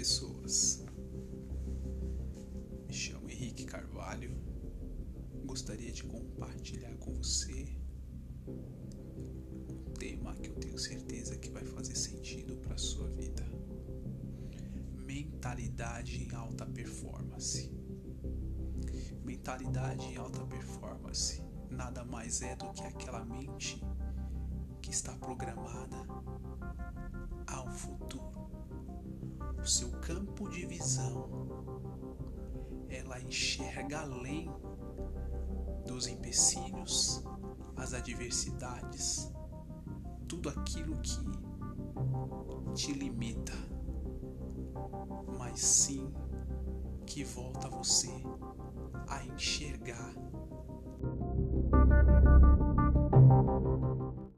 Pessoas. Me chamo Henrique Carvalho. Gostaria de compartilhar com você um tema que eu tenho certeza que vai fazer sentido para sua vida. Mentalidade em alta performance. Mentalidade em alta performance nada mais é do que aquela mente que está programada campo de visão, ela enxerga além dos empecilhos, as adversidades, tudo aquilo que te limita, mas sim que volta você a enxergar